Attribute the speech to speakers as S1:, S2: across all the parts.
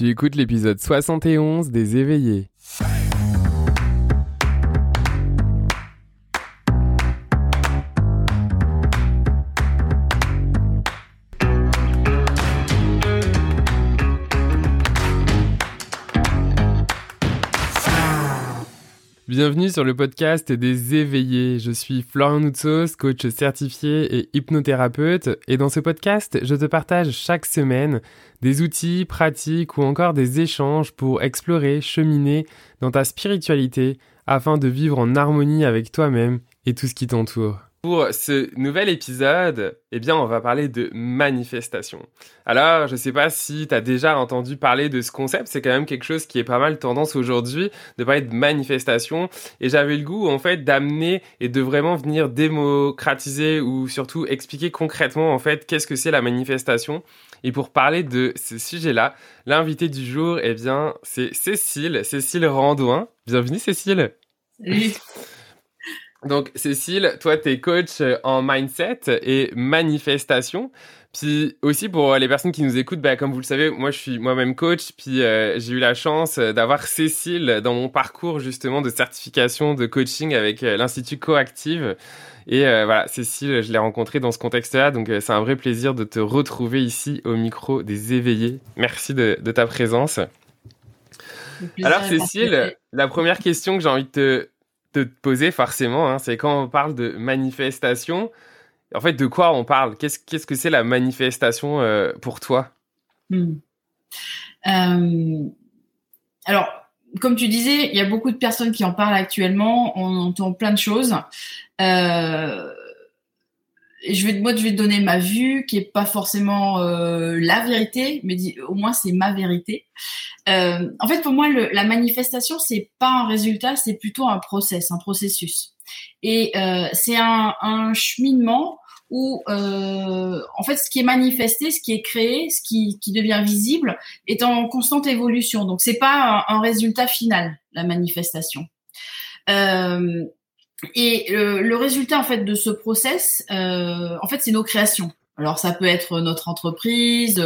S1: Tu écoutes l'épisode 71 des éveillés. Bienvenue sur le podcast des éveillés. Je suis Florian Noutsos, coach certifié et hypnothérapeute. Et dans ce podcast, je te partage chaque semaine des outils, pratiques ou encore des échanges pour explorer, cheminer dans ta spiritualité afin de vivre en harmonie avec toi-même et tout ce qui t'entoure. Pour ce nouvel épisode, eh bien, on va parler de manifestation. Alors, je sais pas si tu as déjà entendu parler de ce concept, c'est quand même quelque chose qui est pas mal tendance aujourd'hui, de parler de manifestation, et j'avais le goût, en fait, d'amener et de vraiment venir démocratiser ou surtout expliquer concrètement, en fait, qu'est-ce que c'est la manifestation. Et pour parler de ce sujet-là, l'invité du jour, eh bien, c'est Cécile, Cécile Randouin. Bienvenue, Cécile.
S2: Salut.
S1: Donc, Cécile, toi, tu es coach euh, en mindset et manifestation. Puis aussi pour les personnes qui nous écoutent, bah, comme vous le savez, moi je suis moi-même coach, puis euh, j'ai eu la chance euh, d'avoir Cécile dans mon parcours justement de certification de coaching avec l'Institut Coactive. Et voilà, Cécile, je l'ai rencontrée dans ce contexte-là, donc c'est un vrai plaisir de te retrouver ici au micro des éveillés. Merci de, de ta présence. Alors Cécile, la première question que j'ai envie de te de te poser forcément, hein, c'est quand on parle de manifestation, en fait, de quoi on parle? Qu'est-ce que c'est la manifestation euh, pour toi?
S2: Hmm. euh, Alors, comme tu disais, il y a beaucoup de personnes qui en parlent actuellement. On entend plein de choses. Euh, je vais, moi, je vais donner ma vue, qui est pas forcément euh, la vérité, mais au moins c'est ma vérité. Euh, en fait, pour moi, le, la manifestation, c'est pas un résultat, c'est plutôt un process, un processus. Et euh, c'est un, un, cheminement où, euh, en fait, ce qui est manifesté, ce qui est créé, ce qui, qui devient visible, est en constante évolution. Donc, c'est pas un, un, résultat final, la manifestation. Euh, et le, résultat en fait de ce process, euh, en fait, c'est nos créations. Alors ça peut être notre entreprise,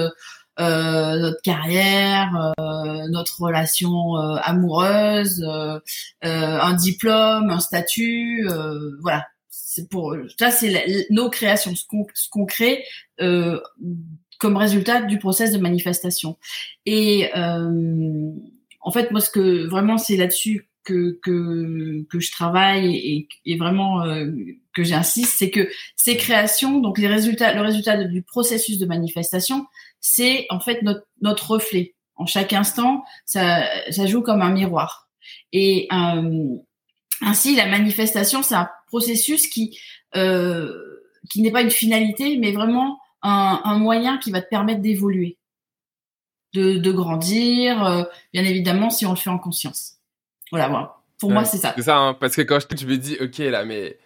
S2: euh, notre carrière, euh, notre relation euh, amoureuse, euh, un diplôme, un statut, voilà. C'est pour ça, c'est nos créations, ce qu'on ce qu'on crée comme résultat du process de manifestation. Et en fait, moi, ce que vraiment, c'est là-dessus que, que, que je travaille et, et vraiment euh, que j'insiste, c'est que ces créations, donc les résultats, le résultat du processus de manifestation, c'est en fait notre, notre reflet. En chaque instant, ça, ça joue comme un miroir. Et euh, ainsi, la manifestation, c'est un processus qui euh, qui n'est pas une finalité, mais vraiment un, un moyen qui va te permettre d'évoluer, de, de grandir, euh, bien évidemment si on le fait en conscience. Voilà, Pour moi, c'est ça.
S1: C'est ça, hein, parce que quand je, je me dis, ok, là, mais.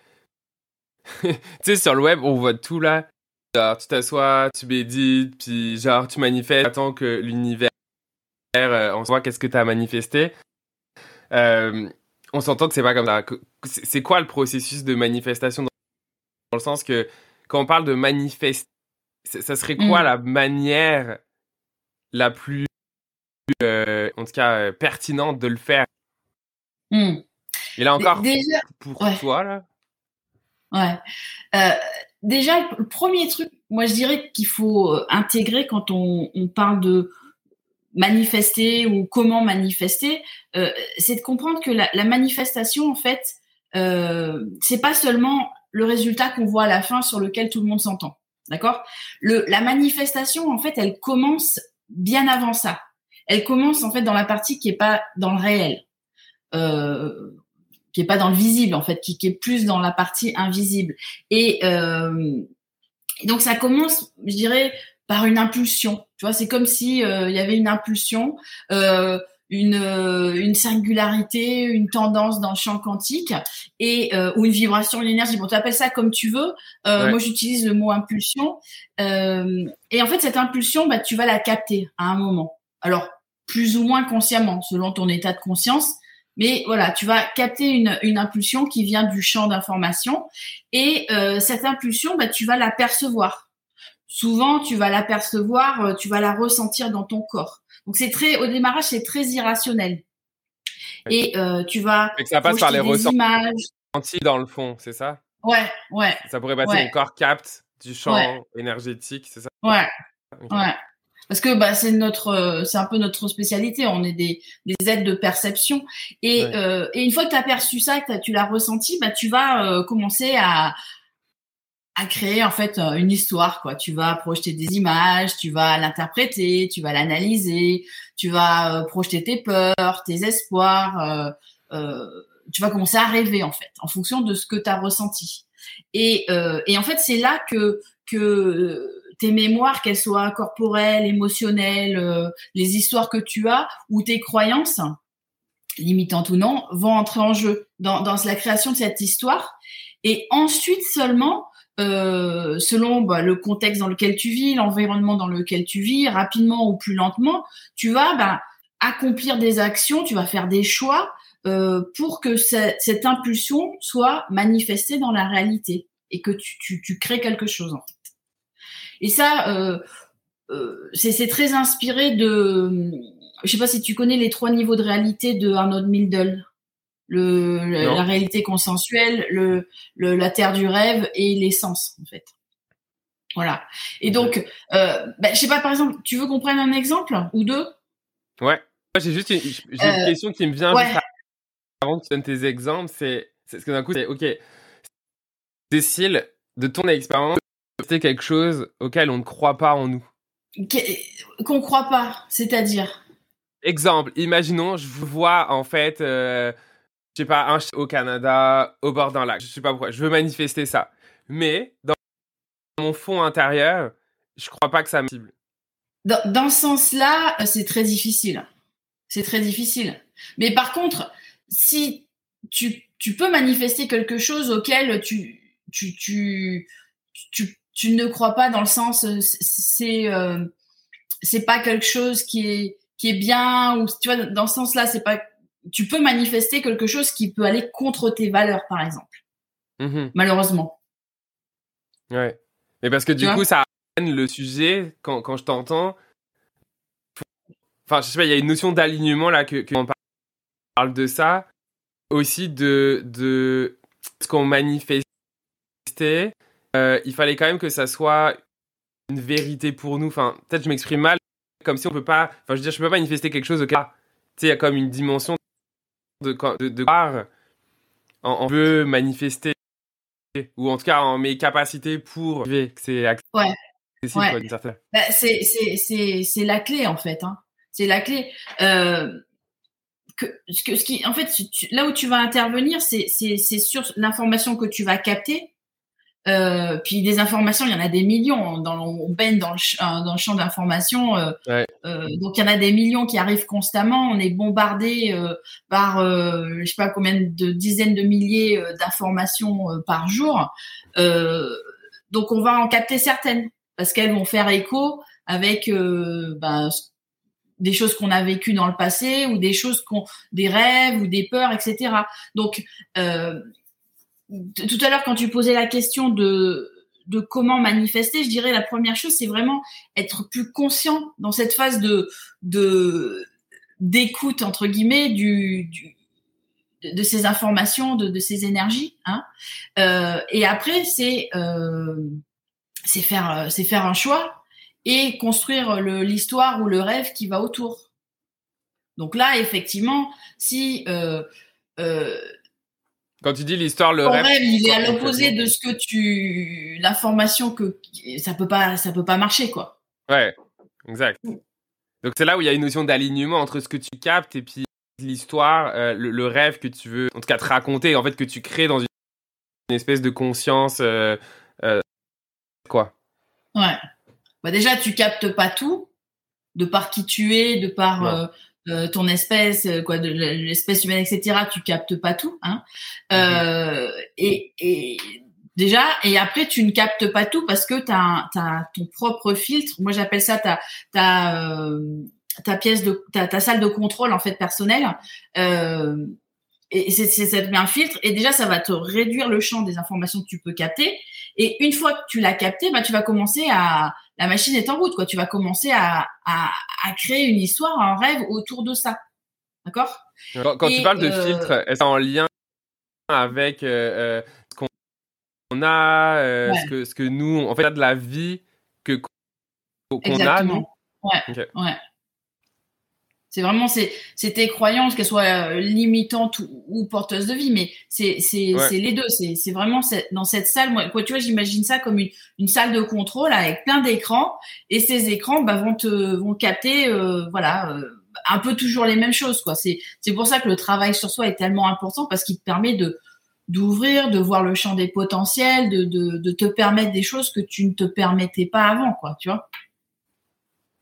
S1: tu sais, sur le web, on voit tout là. Genre, tu t'assois, tu médites, puis genre, tu manifestes, attends que l'univers, euh, on voit qu'est-ce que tu as manifesté. Euh, on s'entend que c'est pas comme ça. C'est quoi le processus de manifestation dans le sens que quand on parle de manifester, ça serait quoi mm. la manière la plus, euh, en tout cas, pertinente de le faire?
S2: Hmm.
S1: Et là encore, déjà, pour toi, là?
S2: Ouais. Euh, déjà, le premier truc, moi, je dirais qu'il faut euh, intégrer quand on, on, parle de manifester ou comment manifester, euh, c'est de comprendre que la, la, manifestation, en fait, euh, c'est pas seulement le résultat qu'on voit à la fin sur lequel tout le monde s'entend. D'accord? La manifestation, en fait, elle commence bien avant ça. Elle commence, en fait, dans la partie qui est pas dans le réel euh, qui est pas dans le visible en fait, qui, qui, est plus dans la partie invisible. Et, euh, donc ça commence, je dirais, par une impulsion. Tu vois, c'est comme si euh, il y avait une impulsion, une, une singularité, une tendance dans le champ quantique et ou une vibration, une énergie. Bon, tu appelles ça comme tu veux. Moi, j'utilise le mot impulsion. et en fait, cette impulsion, bah, tu vas la capter à un moment. Alors plus ou moins consciemment, selon ton état de conscience. Mais voilà, tu vas capter une, une impulsion qui vient du champ d'information et euh, cette impulsion, bah, tu vas la percevoir. Souvent, tu vas la percevoir, euh, tu vas la ressentir dans ton corps. Donc c'est très, au démarrage, c'est très irrationnel. Et euh, tu vas.
S1: Et que ça passe par les ressentis dans le fond, c'est ça?
S2: Ouais, ouais.
S1: Ça pourrait passer, mon corps capte du champ énergétique, c'est ça?
S2: Ouais. Ouais. Parce que bah, c'est notre, euh, c'est un peu notre spécialité. On est des, des aides de perception. Et, euh, et une fois que tu as perçu ça, que tu l'as ressenti, bah, tu vas euh, commencer à, à créer en fait euh, une histoire. Quoi. Tu vas projeter des images, tu vas l'interpréter, tu vas l'analyser, tu vas projeter tes peurs, tes espoirs. tu vas commencer à rêver en fait, en fonction de ce que tu as ressenti. Et, et en fait, c'est là que que tes mémoires, qu'elles soient corporelles, émotionnelles, euh, les histoires que tu as ou tes croyances, limitantes ou non, vont entrer en jeu dans, la création de cette histoire. Et ensuite seulement, euh, selon bah, le contexte dans lequel tu vis, l'environnement dans lequel tu vis, rapidement ou plus lentement, tu vas bah, accomplir des actions, tu vas faire des choix euh, pour que cette impulsion soit manifestée dans la réalité et que tu, tu, tu crées quelque chose. En fait. Et ça, euh, euh, c'est très inspiré de. Je sais pas si tu connais les trois niveaux de réalité de Arnold Mildel. Le, la réalité consensuelle, le, le, la terre du rêve et l'essence, en fait. Voilà. Et donc, euh, bah, je sais pas, par exemple, tu veux qu'on prenne un exemple ou deux?
S1: Ouais. J'ai juste une, une euh, question qui me vient avant que tu donnes tes exemples. C'est ce que d'un coup, c'est OK. Cécile, de ton expérience, c'est quelque chose auquel on ne croit pas en nous.
S2: Qu'on croit pas, c'est-à-dire?
S1: Exemple, imaginons, je vous vois en fait, euh, je sais pas, un au Canada, au bord d'un lac. Je sais pas pourquoi. Je veux manifester ça, mais dans mon fond intérieur, je crois pas que ça me cible.
S2: Dans, dans ce sens-là, c'est très difficile. C'est très difficile. Mais par contre, si tu, tu peux manifester quelque chose auquel tu, tu, tu, tu tu ne crois pas dans le sens euh, c'est euh, c'est pas quelque chose qui est qui est bien ou tu vois dans ce sens-là c'est pas tu peux manifester quelque chose qui peut aller contre tes valeurs par exemple. Mmh malheureusement.
S1: Ouais. Mais parce que du coup ça amène le sujet quand, quand je t'entends. Enfin je sais pas il y a une notion d'alignement là que, que on parle de ça. Aussi de de ce qu'on manifestait euh, il fallait quand même que ça soit une vérité pour nous. Enfin, peut-être je m'exprime mal, comme si on peut pas. Enfin, je veux dire, je peux pas manifester quelque chose au cas. Tu sais, il y a comme une dimension de de, de on, veut manifester ou en tout cas en mes capacités pour vivre. C'est
S2: ouais. Bah, c'est c'est c'est la clé en fait. Hein. C'est la clé. Euh, que, ce, que, ce qui, en fait, là où tu vas intervenir, c'est sur l'information que tu vas capter euh, puis des informations, il y en a des millions. Dans, on baigne dans le, euh, dans le champ d'information. Euh, euh, donc il y en a des millions qui arrivent constamment. On est bombardé par, je sais pas combien de dizaines de milliers d'informations par jour. donc on va en capter certaines parce qu'elles vont faire écho avec ben, des choses qu'on a vécues dans le passé ou des choses qu'on, des rêves ou des peurs, etc. Donc tout à l'heure, quand tu posais la question de, comment manifester, je dirais la première chose, c'est vraiment être plus conscient dans cette phase de, d'écoute entre guillemets de ces informations, de, ces énergies. Hein. Euh, et après, c'est euh, c'est faire un choix et construire l'histoire ou le rêve qui va autour. Donc là, effectivement, si euh, euh
S1: quand tu dis l'histoire, le rêve,
S2: il est à l'opposé de ce que tu, l'information que ça peut pas, ça peut pas marcher quoi.
S1: Ouais, exact. Donc c'est là où il y a une notion d'alignement entre ce que tu captes et puis l'histoire, euh, le, rêve que tu veux, en tout cas te raconter, en fait que tu crées dans une, espèce de conscience, euh, euh, quoi.
S2: Ouais. Bah déjà tu captes pas tout, de par qui tu es, de par euh, ton espèce, euh, quoi, de l'espèce humaine, etc. Tu captes pas tout, hein. Euh, et, et, déjà, et après tu ne captes pas tout parce que tu as, ton propre filtre. Moi, j'appelle ça ta ta ta pièce de ta, ta, salle de contrôle en fait personnelle. Euh, et c'est ça te met un filtre et déjà ça va te réduire le champ des informations que tu peux capter et une fois que tu l'as capté bah tu vas commencer à la machine est en route quoi. Tu vas commencer à, à, à créer une histoire un rêve autour de ça. D'accord?
S1: Quand, tu parles de euh, filtre est-ce en lien avec euh, euh, ce qu'on a ce que ce que nous en fait de la vie que qu'on a nous?
S2: Ouais ouais c'est vraiment c'est tes croyances, qu'elles soient euh, limitantes ou, porteuses de vie, mais c'est c'est les deux. C'est vraiment dans cette salle. Moi, quoi, tu vois, j'imagine ça comme une, une salle de contrôle avec plein d'écrans et ces écrans bah, vont te vont capter, euh, voilà, euh, un peu toujours les mêmes choses. Quoi. C'est c'est pour ça que le travail sur soi est tellement important parce qu'il te permet de d'ouvrir, de voir le champ des potentiels, de, de, de te permettre des choses que tu ne te permettais pas avant, quoi. Tu vois.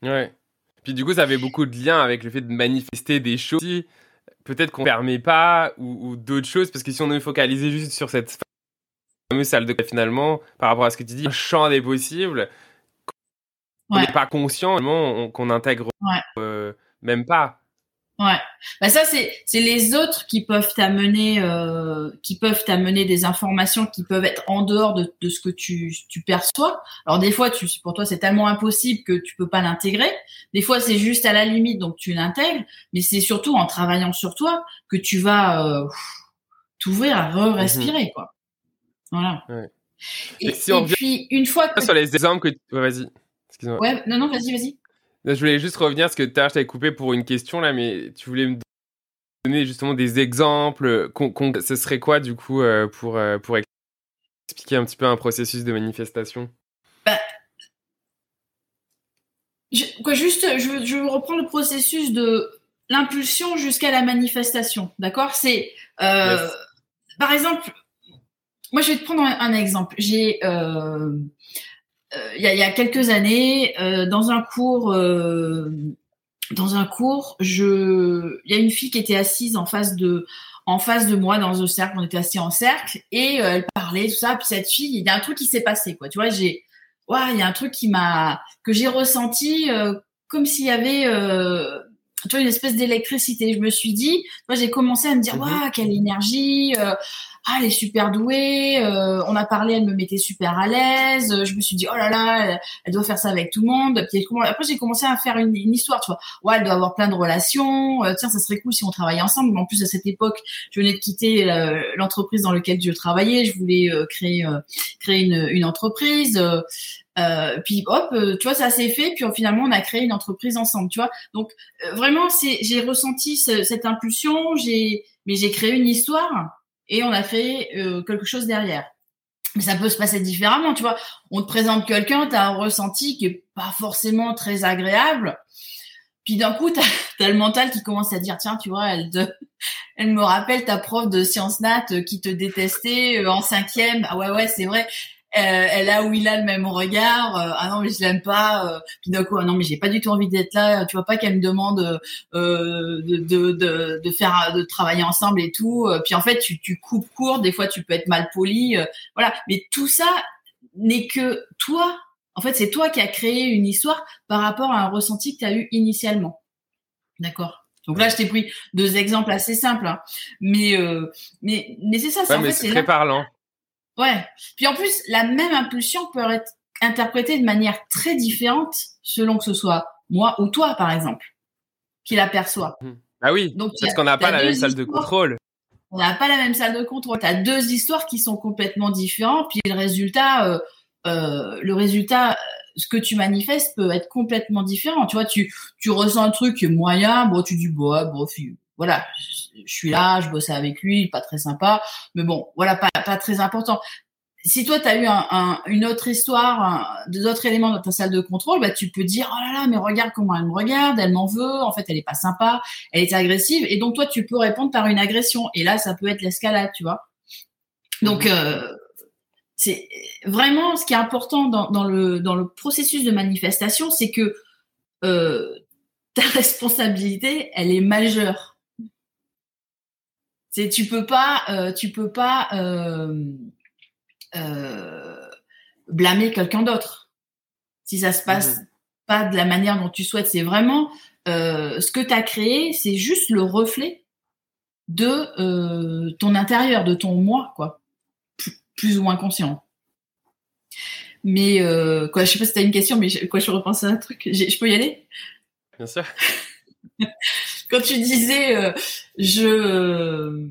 S1: Ouais. Puis du coup, ça avait beaucoup de liens avec le fait de manifester des choses. Peut-être qu'on ne permet pas ou, d'autres choses, parce que si on est focalisé juste sur cette fameuse salle de finalement, par rapport à ce que tu dis, un champ des possibles, on n'est pas conscient, qu'on intègre euh, même pas.
S2: Ouais. Bah ça c'est c'est les autres qui peuvent t'amener euh, qui peuvent t'amener des informations qui peuvent être en dehors de, de ce que tu tu perçois. Alors des fois tu pour toi c'est tellement impossible que tu peux pas l'intégrer. Des fois c'est juste à la limite donc tu l'intègres, mais c'est surtout en travaillant sur toi que tu vas euh, t'ouvrir à re-respirer mhm. quoi. Voilà. Ouais. Et, si on puis une fois que
S1: sur les exemples que vas-y.
S2: Excuse-moi. Ouais, non non, vas-y, vas-y.
S1: Je voulais juste revenir parce que tout à l'heure, je t'avais coupé pour une question là, mais tu voulais me donner justement des exemples. ce serait quoi du coup euh, pour, euh, pour expliquer un petit peu un processus de manifestation? Bah,
S2: quoi, Juste, je, je reprends le processus de l'impulsion jusqu'à la manifestation. D'accord? C'est euh, par exemple, moi je vais te prendre un, exemple. J'ai il y, a, y, a, quelques années, euh, dans un cours, euh, dans un cours, je, il y a une fille qui était assise en face de, en face de moi dans un cercle. On était assis en cercle et elle parlait tout ça. Puis cette fille, il y a un truc qui s'est passé, quoi. Tu vois, j'ai, ouais, il y a un truc qui m'a, que j'ai ressenti comme s'il y avait tu vois, une espèce d'électricité. Je me suis dit, moi, j'ai commencé à me dire, mmh waouh, quelle énergie, ah, elle est super douée. Euh, on a parlé, elle me mettait super à l'aise. Je me suis dit, oh là là, elle, doit faire ça avec tout le monde. après, j'ai commencé à faire une, histoire, tu vois. Ouais, elle doit avoir plein de relations. Euh, tiens, ça serait cool si on travaillait ensemble. Mais en plus, à cette époque, je venais de quitter euh, l'entreprise dans laquelle je travaillais. Je voulais créer créer une, une entreprise. puis hop, tu vois, ça s'est fait. Puis finalement, on a créé une entreprise ensemble, tu vois. Donc vraiment, c'est, j'ai ressenti cette impulsion. J'ai, mais j'ai créé une histoire et on a fait euh, quelque chose derrière. Mais ça peut se passer différemment, tu vois. On te présente quelqu'un, tu as un ressenti qui est pas forcément très agréable. Puis d'un coup, tu as, le mental qui commence à dire, tiens, tu vois, elle, me rappelle ta prof de sciences nat qui te détestait euh, en cinquième. Ah ouais, ouais, c'est vrai. Euh, elle a ou il a le même regard. Euh, ah non mais je l'aime pas. Euh, puis d'un coup ah non mais j'ai pas du tout envie d'être là. Tu vois pas qu'elle me demande de, de, de, de, faire de travailler ensemble et tout. Puis en fait tu, tu coupes court. Des fois tu peux être mal poli. voilà. Mais tout ça n'est que toi. En fait c'est toi qui as créé une histoire par rapport à un ressenti que tu as eu initialement. D'accord? Donc là, je t'ai pris deux exemples assez simples, hein. mais mais mais c'est ça.
S1: Ouais, mais c'est très parlant.
S2: Ouais. Puis en plus, la même impulsion peut être interprétée de manière très différente selon que ce soit moi ou toi, par exemple, qui l'aperçoit.
S1: Mmh. Ah oui, Donc, parce qu'on n'a pas la même salle de contrôle.
S2: On n'a pas la même salle de contrôle. Tu as deux histoires qui sont complètement différentes, puis le résultat, euh, euh, le résultat, euh, ce que tu manifestes peut être complètement différent. Tu vois, tu, tu ressens un truc moyen, bon, tu dis, bon, bon, voilà, je suis là, je bosse avec lui, pas très sympa, mais bon, voilà, pas, pas très important. Si toi, tu as eu un, une autre histoire, d'autres éléments dans ta salle de contrôle, bah, tu peux dire, oh là là, mais regarde comment elle me regarde, elle m'en veut, en fait, elle est pas sympa, elle est agressive, et donc toi, tu peux répondre par une agression, et là, ça peut être l'escalade, tu vois. Donc, mmh. euh, c'est vraiment ce qui est important dans, dans, le, dans le processus de manifestation, c'est que euh, ta responsabilité, elle est majeure tu peux pas, euh, tu peux pas euh, euh, blâmer quelqu'un d'autre si ça se passe mhm. pas de la manière dont tu souhaites. C'est vraiment ce que tu as créé, c'est juste le reflet de ton intérieur, de ton moi, quoi, plus, ou moins conscient. Mais quoi, je sais pas si tu as une question, mais quoi, je repense à un truc. Je peux y aller?
S1: Bien sûr.
S2: Quand tu disais, je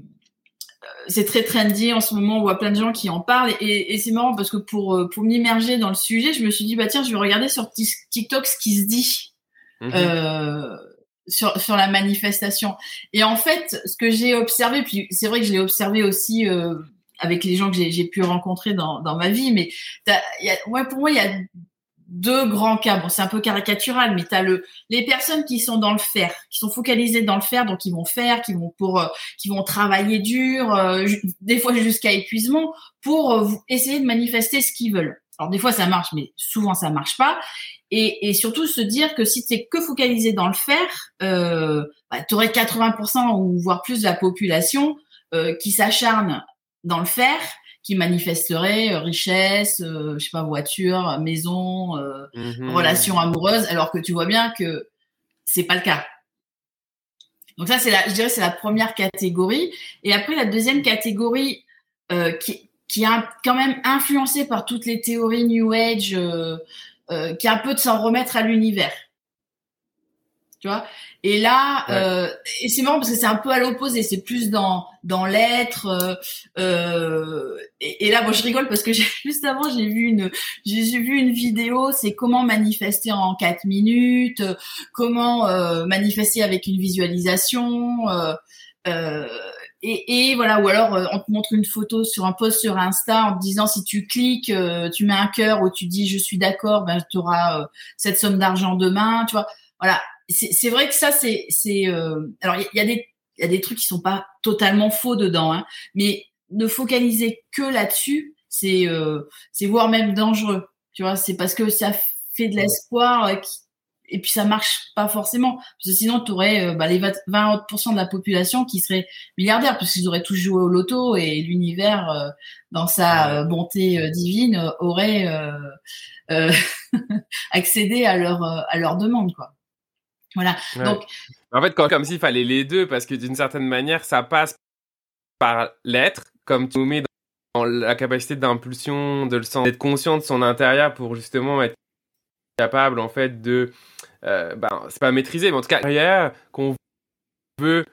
S2: c'est très trendy en ce moment, on voit plein de gens qui en parlent et, c'est marrant parce que pour euh, pour m'immerger dans le sujet, je me suis dit bah tiens, je vais regarder sur TikTok ce qui se dit mhm. euh, sur sur la manifestation. Et en fait, ce que j'ai observé, puis c'est vrai que je l'ai observé aussi euh, avec les gens que j'ai pu rencontrer dans dans ma vie, mais y a, ouais, pour moi il y a deux grands cas. Bon, c'est un peu caricatural, mais tu as le, les personnes qui sont dans le faire, qui sont focalisées dans le faire, donc ils vont faire, qui vont pour, euh, qui vont travailler dur, euh, des fois jusqu'à épuisement, pour euh, essayer de manifester ce qu'ils veulent. Alors des fois ça marche, mais souvent ça marche pas. Et, et surtout se dire que si tu es que focalisé dans le faire, euh, bah, tu aurais 80% ou voire plus de la population qui s'acharne dans le faire qui manifesterait euh, richesse, euh, je sais pas, voiture, maison, euh, mhm. relation amoureuse, alors que tu vois bien que c'est pas le cas. Donc ça, c'est la, je dirais, c'est la première catégorie. Et après, la deuxième catégorie qui, qui est quand même influencée par toutes les théories New Age, qui est un peu de s'en remettre à l'univers. Tu vois et là, euh, et c'est marrant parce que c'est un peu à l'opposé, c'est plus dans dans l'être. Euh, euh et, là, moi, je rigole parce que juste avant, j'ai vu une j'ai vu une vidéo, c'est comment manifester en quatre minutes, comment euh, manifester avec une visualisation. Euh, et, et, voilà, ou alors on te montre une photo sur un post sur Insta en te disant si tu cliques, tu mets un cœur ou tu dis je suis d'accord, ben tu auras cette somme d'argent demain, tu vois. Voilà, c'est vrai que ça, c'est, c'est, euh, alors il y, a des, il y a des trucs qui sont pas totalement faux dedans, hein, mais ne focaliser que là-dessus, c'est, euh, c'est voire même dangereux. Tu vois, c'est parce que ça fait de l'espoir euh, et puis ça marche pas forcément parce que sinon tu aurais bah, les 20% de la population qui serait milliardaire parce qu'ils auraient tous joué au loto et l'univers dans sa bonté divine aurait accédé à leur à leur demande quoi. Voilà. Donc,
S1: en fait, comme s'il fallait les deux, parce que d'une certaine manière, ça passe par l'être, comme tu nous mets dans la capacité d'impulsion, de le sens, d'être conscient de son intérieur pour justement être capable, en fait, de, euh, ben, c'est pas maîtriser, mais en tout cas, qu'on veut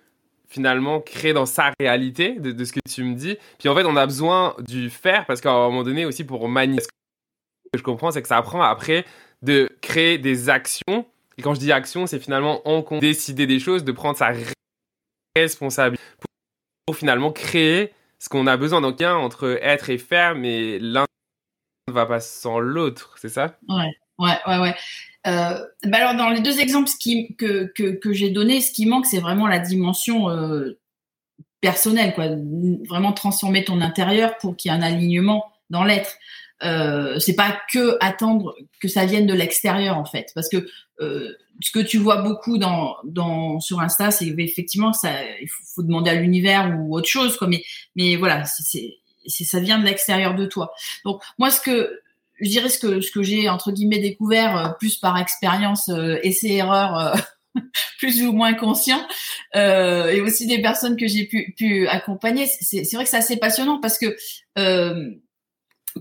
S1: finalement créer dans sa réalité de, de, ce que tu me dis. Puis en fait, on a besoin du faire parce qu'à un moment donné aussi pour manier. Ce que je comprends, c'est que ça apprend après de créer des actions et quand je dis action, c'est finalement en décider des choses, de prendre sa responsabilité pour, finalement créer ce qu'on a besoin. Donc, il y a entre être et faire, mais l'un ne va pas sans l'autre, c'est ça?
S2: Ouais, ouais, ouais, ouais. Euh, bah alors, dans les deux exemples que, que, j'ai donnés, ce qui manque, c'est vraiment la dimension euh, personnelle, quoi. Vraiment transformer ton intérieur pour qu'il y ait un alignement dans l'être. Euh, c'est pas que attendre que ça vienne de l'extérieur en fait, parce que euh, ce que tu vois beaucoup dans, dans sur Insta, c'est effectivement ça, il faut, demander à l'univers ou autre chose, quoi. Mais mais voilà, c'est ça vient de l'extérieur de toi. Donc moi, ce que je dirais ce que ce que j'ai entre guillemets découvert euh, plus par expérience euh, essai erreur plus ou moins conscient euh, et aussi des personnes que j'ai pu, pu accompagner c'est vrai que c'est assez passionnant parce que euh,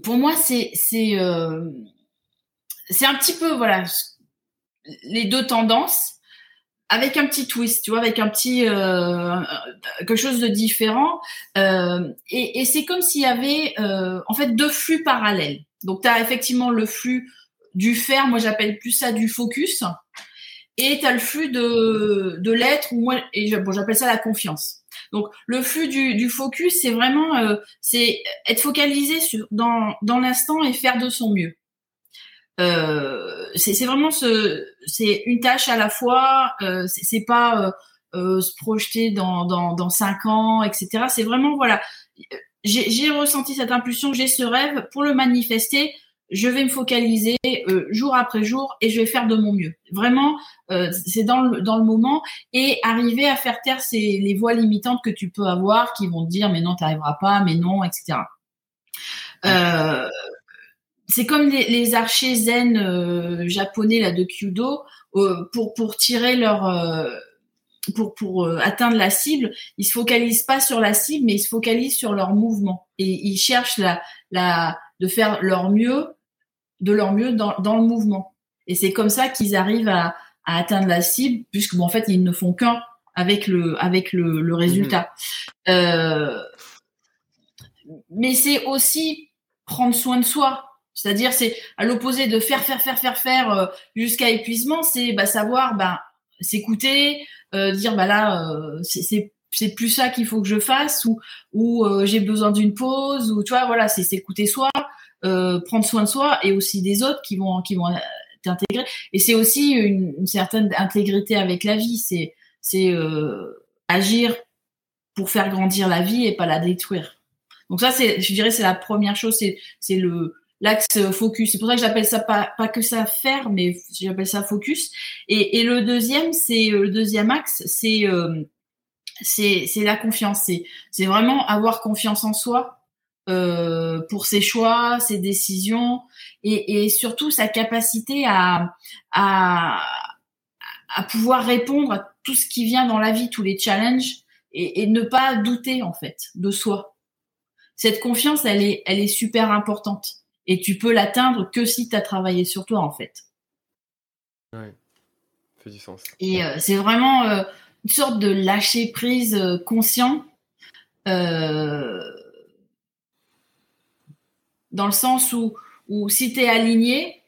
S2: pour moi, euh, c'est un petit peu voilà les deux tendances avec un petit twist, tu vois, avec un petit euh, quelque chose de différent. Euh, et, c'est comme s'il y avait en fait deux flux parallèles. Donc tu as effectivement le flux du faire, moi j'appelle plus ça du focus, et tu as le flux de de l'être, moi et bon j'appelle ça la confiance. Donc le flux du, focus, c'est vraiment euh, c'est être focalisé dans, dans l'instant et faire de son mieux. Euh, c'est vraiment ce c'est une tâche à la fois. Euh, c'est pas euh, se projeter dans, dans dans cinq ans, etc. C'est vraiment voilà. J'ai ressenti cette impulsion, j'ai ce rêve pour le manifester je vais me focaliser euh, jour après jour et je vais faire de mon mieux. Vraiment, euh, c'est dans le, dans le moment et arriver à faire taire ces, les voix limitantes que tu peux avoir qui vont te dire mais non, tu n'arriveras pas, mais non, etc. Euh, c'est comme les, archers zen japonais là de Kyudo pour pour tirer leur pour pour atteindre la cible, ils se focalisent pas sur la cible, mais ils se focalisent sur leur mouvement et ils cherchent la de faire leur mieux, de leur mieux dans dans le mouvement. Et c'est comme ça qu'ils arrivent à, à atteindre la cible, puisque bon, en fait ils ne font qu'un avec le avec le, le résultat. Mmh. Euh, mais c'est aussi prendre soin de soi. C'est-à-dire, c'est à l'opposé de faire, faire, faire, faire, faire euh, jusqu'à épuisement, c'est bah, savoir bah, s'écouter, euh, dire bah là, euh, c'est c'est plus ça qu'il faut que je fasse ou ou euh, j'ai besoin d'une pause ou tu vois voilà c'est s'écouter soi euh, prendre soin de soi et aussi des autres qui vont qui vont t'intégrer et c'est aussi une, certaine intégrité avec la vie c'est c'est agir pour faire grandir la vie et pas la détruire donc ça, c'est, je dirais, c'est la première chose, c'est, c'est le l'axe focus. C'est pour ça que j'appelle ça pas, pas que ça faire, mais j'appelle ça focus. Et, et le deuxième, c'est le deuxième axe, c'est euh, c'est, la confiance. C'est vraiment avoir confiance en soi euh, pour ses choix, ses décisions et, et surtout sa capacité à, à à pouvoir répondre à tout ce qui vient dans la vie, tous les challenges et, et ne pas douter en fait de soi cette confiance, elle est, elle est super importante. Et tu peux l'atteindre que si tu as travaillé sur toi, en fait.
S1: Ouais, fait du sens.
S2: Et euh, c'est vraiment euh, une sorte de lâcher prise euh, conscient. Dans le sens où, où si tu es aligné,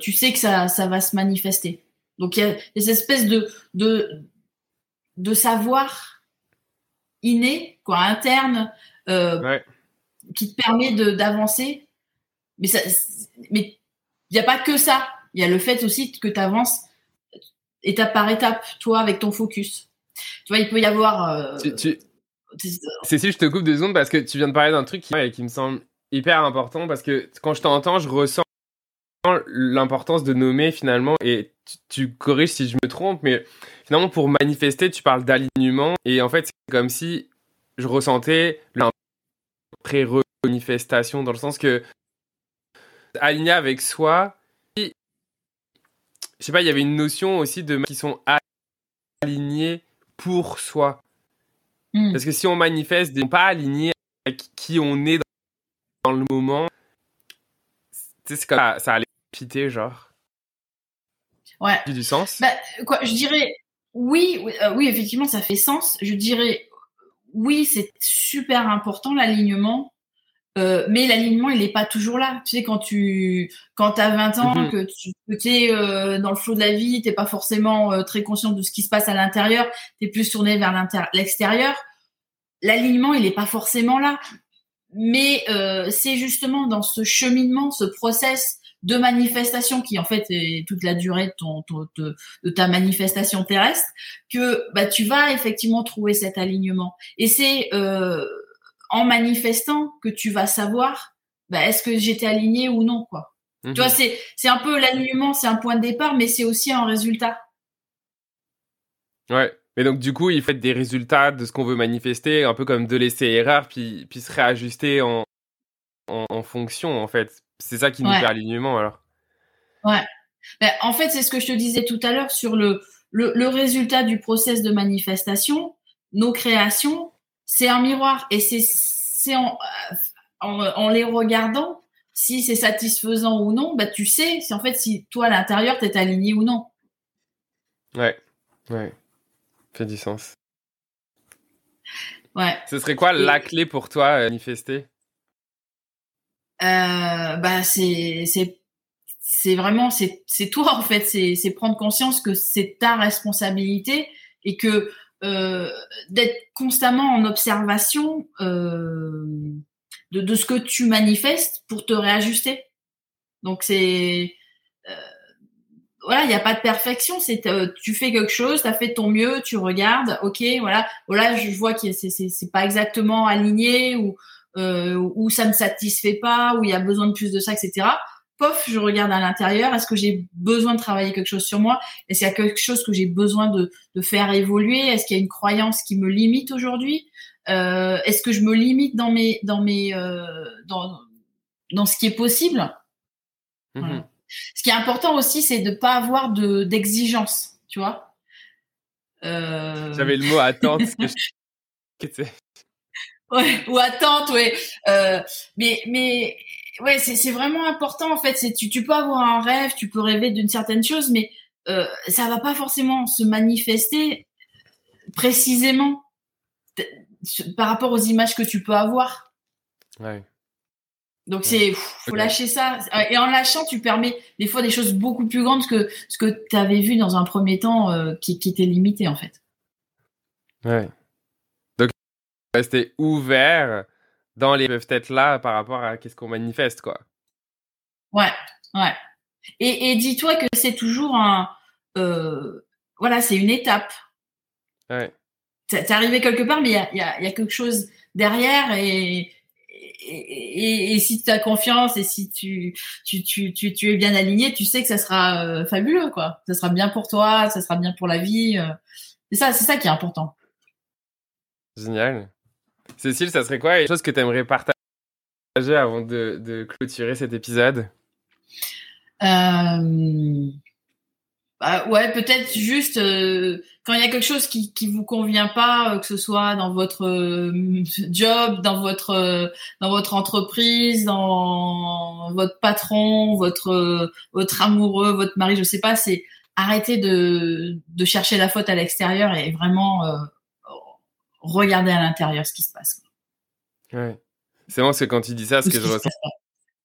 S2: tu sais que ça, ça va se manifester. Donc il y a cette espèce de, de, de savoir inné, quoi, interne, euh, qui te permet de, Mais ça, mais il n'y a pas que ça. Il y a le fait aussi que tu avances étape par étape, toi, avec ton focus. Tu vois, il peut y avoir. Euh...
S1: Tu, si je te coupe deux secondes parce que tu viens de parler d'un truc qui, me semble hyper important parce que quand je t'entends, je ressens l'importance de nommer finalement et tu, corriges si je me trompe mais finalement pour manifester tu parles d'alignement et en fait c'est comme si je ressentais un pré-manifestation dans le sens que aligné avec soi, je sais pas, il y avait une notion aussi de qui sont alignés pour soi. Hmm. Parce que si on manifeste des pas alignés avec qui on est dans, le moment, c'est comme ça, ça allait piter, genre.
S2: Ouais.
S1: Du sens?
S2: Bah, quoi, Je dirais oui, oui, euh, oui, effectivement, ça fait sens. Je dirais oui, c'est super important l'alignement, euh, mais l'alignement, il n'est pas toujours là. Tu sais, quand tu quand as 20 ans, mhm. que tu es euh, dans le flot de la vie, tu pas forcément euh, très conscient de ce qui se passe à l'intérieur, tu es plus tourné vers l'extérieur, l'alignement, il n'est pas forcément là. Mais c'est justement dans ce cheminement, ce process de manifestation qui en fait est toute la durée de, ton, de, ta manifestation terrestre, que bah, tu vas effectivement trouver cet alignement. Et c'est euh, en manifestant que tu vas savoir bah, est-ce que j'étais aligné ou non quoi. Tu vois, mhm. c'est c'est un peu l'alignement, c'est un point de départ, mais c'est aussi un résultat.
S1: Ouais. Mais donc du coup, il faut des résultats de ce qu'on veut manifester, un peu comme de laisser erreur, puis puis se réajuster en, en, en fonction en fait. C'est ça qui nous fait alignement alors.
S2: Ouais. Ben, en fait, c'est ce que je te disais tout à l'heure sur le, le, résultat du process de manifestation. Nos créations, c'est un miroir et c'est en, en, les regardant si c'est satisfaisant ou non, bah, tu sais si en fait si toi à l'intérieur tu es aligné ou non.
S1: Ouais, ouais, fait du sens.
S2: Ouais.
S1: Ce serait quoi la clé pour toi à manifester?
S2: Euh, bah c'est c'est vraiment c'est toi en fait c'est c'est prendre conscience que c'est ta responsabilité et que euh, d'être constamment en observation euh, de, ce que tu manifestes pour te réajuster donc c'est euh, voilà, il n'y a pas de perfection. C'est tu fais quelque chose, tu as fait ton mieux, tu regardes, ok, voilà, voilà, je vois que c'est c'est pas exactement aligné ou où ça me satisfait pas, où il y a besoin de plus de ça, etc. Pof, je regarde à l'intérieur. Est-ce que j'ai besoin de travailler quelque chose sur moi? Est-ce qu'il y a quelque chose que j'ai besoin de, de faire évoluer? Est-ce qu'il y a une croyance qui me limite aujourd'hui? Euh, Est-ce que je me limite dans mes dans mes euh, dans dans ce qui est possible? Mmh Ce qui est important aussi, c'est de pas avoir de d'exigence, tu vois? Euh...
S1: J'avais le mot attente.
S2: ouais, ou attente, ouais. Mais, mais, ouais, c'est vraiment important en fait. C'est tu, tu peux avoir un rêve, tu peux rêver d'une certaine chose, mais euh, ça va pas forcément se manifester précisément par rapport aux images que tu peux avoir.
S1: Ouais.
S2: Donc c'est faut lâcher ça et en lâchant tu permets des fois des choses beaucoup plus grandes que ce que tu avais vu dans un premier temps euh, qui, qui était limité en fait.
S1: Ouais. Donc rester ouvert dans les peuvent être là par rapport à qu'est-ce qu'on manifeste quoi.
S2: Ouais, ouais. Et, et dis-toi que c'est toujours un euh, voilà, c'est une étape.
S1: Ouais.
S2: T'es arrivé quelque part mais il y a, y, a, y a quelque chose derrière et et, et, si tu as confiance et si tu, tu, tu, tu, tu es bien aligné, tu sais que ça sera euh, fabuleux, quoi. Ça sera bien pour toi, ça sera bien pour la vie. Euh. C'est ça, c'est ça qui est important.
S1: Génial. Cécile, ça serait quoi les choses que tu aimerais partager avant de, clôturer cet épisode?
S2: Euh... Bah, ouais, peut-être juste euh, quand il y a quelque chose qui qui vous convient pas, euh, que ce soit dans votre job, dans votre dans votre entreprise, dans votre patron, votre votre amoureux, votre mari, je sais pas, c'est arrêter de de chercher la faute à l'extérieur et vraiment regarder à l'intérieur ce qui se passe.
S1: Ouais. C'est vraiment parce que quand tu dis ça, ce que je ressens,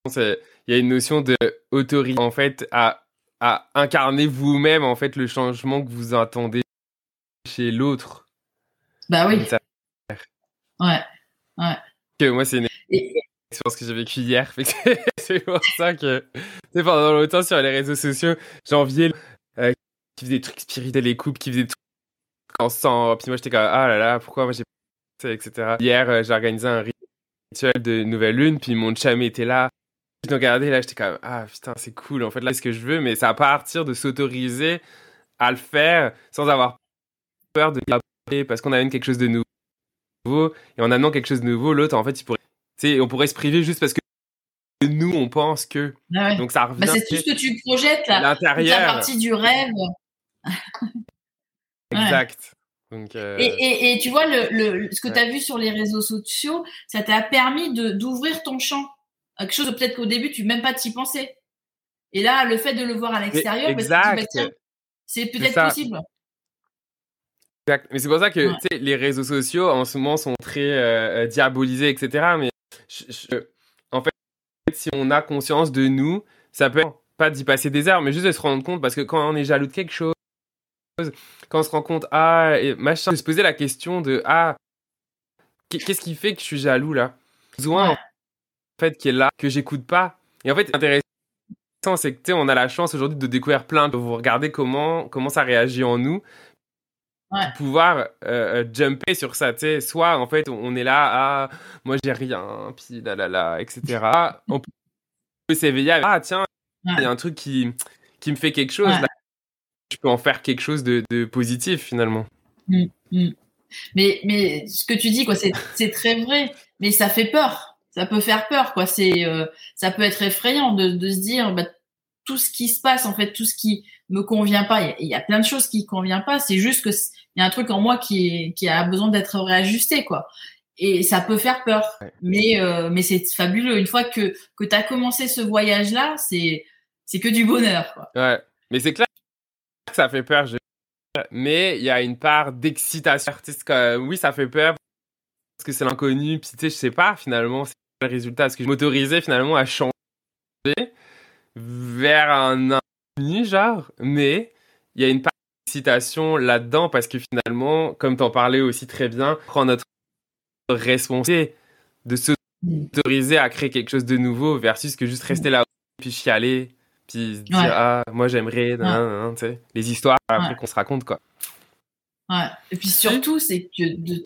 S1: c'est il y a une notion de autorité en fait à à incarner vous-même en fait le changement que vous attendez chez l'autre.
S2: Bah oui. Ouais, ouais.
S1: Que moi c'est une expérience que j'ai vécue hier. c'est pour ça que tu pendant longtemps sur les réseaux sociaux, j'enviais euh, qui faisait des trucs spirituels, les couples qui faisaient des trucs ensemble. Puis moi j'étais comme ah là là pourquoi moi j'ai pas etc. Hier euh, j'ai organisé un rituel de nouvelle lune puis mon chum était là je regardais là, j'étais comme ah putain c'est cool. En fait là c'est ce que je veux, mais c'est à partir de s'autoriser à le faire sans avoir peur de parce qu'on amène quelque chose de nouveau et en amenant quelque chose de nouveau, l'autre en fait il pourrait, on pourrait se priver juste parce que nous on pense que
S2: ah
S1: donc ça
S2: revient. Bah, c'est tout ce que tu projettes là.
S1: L'intérieur.
S2: La partie du rêve.
S1: Exact. Donc, euh...
S2: et, et, et, tu vois, le, le ce que tu as vu sur les réseaux sociaux, ça t'a permis d'ouvrir ton champ quelque chose peut-être qu'au début tu même pas t'y penser. Et là, le fait de le voir à l'extérieur, bah, c'est peut-être possible.
S1: Exact. Mais c'est pour ça que les réseaux sociaux en ce moment sont très euh, euh, diabolisés, etc. Mais en fait, si on a conscience de nous, ça peut être pas d'y passer des heures, mais juste de se rendre compte parce que quand on est jaloux de quelque chose, quand on se rend compte, ah, et machin, de se poser la question de, ah, qu'est-ce qui fait que je suis jaloux là? Besoin, fait qui est là que j'écoute pas. Et en fait, intéressant, c'est que on a la chance aujourd'hui de découvrir plein de vous regarder comment comment ça réagit en nous. Pour pouvoir euh, euh, jumper sur ça, tu sais, soit en fait on est là, ah, moi j'ai rien, puis là là là, etc. on peut s'éveiller, ah tiens, il y a un truc qui, qui me fait quelque chose, je peux en faire quelque chose de, de positif finalement.
S2: Mmh, mmh. Mais, mais ce que tu dis, quoi, c'est très vrai, mais ça fait peur ça peut faire peur, quoi. C'est, euh, ça peut être effrayant de, de se dire, bah, tout ce qui se passe, en fait, tout ce qui me convient pas. Il y, a plein de choses qui convient pas. C'est juste que il y a un truc en moi qui, qui a besoin d'être réajusté, quoi. Et ça peut faire peur, mais euh, mais c'est fabuleux. Une fois que que t'as commencé ce voyage-là, c'est c'est que du bonheur, quoi.
S1: Ouais, mais c'est clair ça fait peur. Je... Mais il y a une part d'excitation artistique. Oui, ça fait peur parce que c'est l'inconnu. Puis tu sais, je sais pas finalement le résultat? Est-ce que je m'autorisais finalement à changer vers un inconnu, genre, mais il y a une part d'excitation là-dedans parce que finalement, comme tu en parlais aussi très bien, prend notre responsabilité de s'autoriser à créer quelque chose de nouveau versus que juste rester là puis chialer puis se dire ah moi j'aimerais les histoires après qu'on se raconte quoi
S2: ouais et puis surtout c'est que de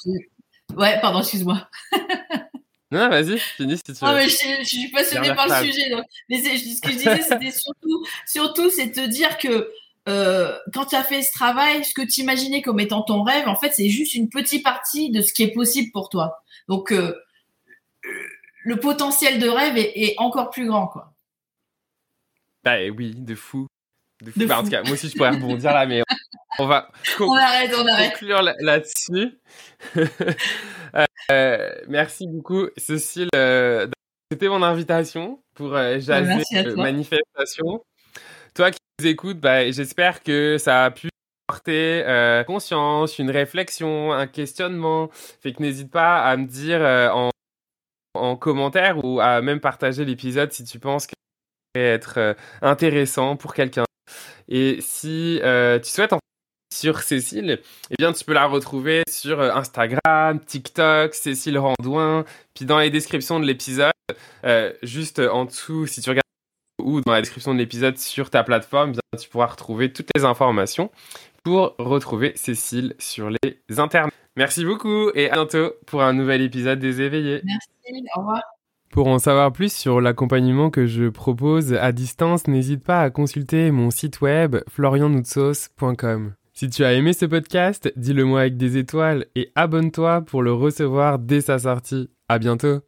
S2: ouais pardon excuse-moi
S1: Non, vas-y, finis si tu veux.
S2: Non, mais je, je suis passionnée par le sujet. Donc. Mais ce que je disais, c'était surtout, surtout, c'est te dire que euh, quand tu as fait ce travail, ce que tu imaginais comme étant ton rêve, en fait, c'est juste une petite partie de ce qui est possible pour toi. Donc, euh, le potentiel de rêve est, est, encore plus grand, quoi.
S1: Bah oui, de fou. De fou. Bah, en tout cas, moi aussi, je pourrais rebondir là, mais on va,
S2: on arrête, on arrête.
S1: conclure là-dessus. euh, merci beaucoup, Cécile. Euh, c'était mon invitation pour euh, jaser euh, manifestation. Toi qui nous écoutes, bah, j'espère que ça a pu porter euh, conscience, une réflexion, un questionnement. Fait que n'hésite pas à me dire en, en commentaire ou à même partager l'épisode si tu penses que être euh, intéressant pour quelqu'un. Et si euh, tu souhaites en sur Cécile, eh bien, tu peux la retrouver sur euh, Instagram, TikTok, Cécile Randouin, puis dans les descriptions de l'épisode, juste en dessous, si tu regardes ou dans la description de l'épisode sur ta plateforme, eh tu pourras retrouver toutes les informations pour retrouver Cécile sur les internets. Merci beaucoup et à bientôt pour un nouvel épisode des éveillés.
S2: Merci, au revoir.
S1: Pour en savoir plus sur l'accompagnement que je propose à distance, n'hésite pas à consulter mon site web florianoutsos.com. Si tu as aimé ce podcast, dis-le moi avec des étoiles et abonne-toi pour le recevoir dès sa sortie. À bientôt!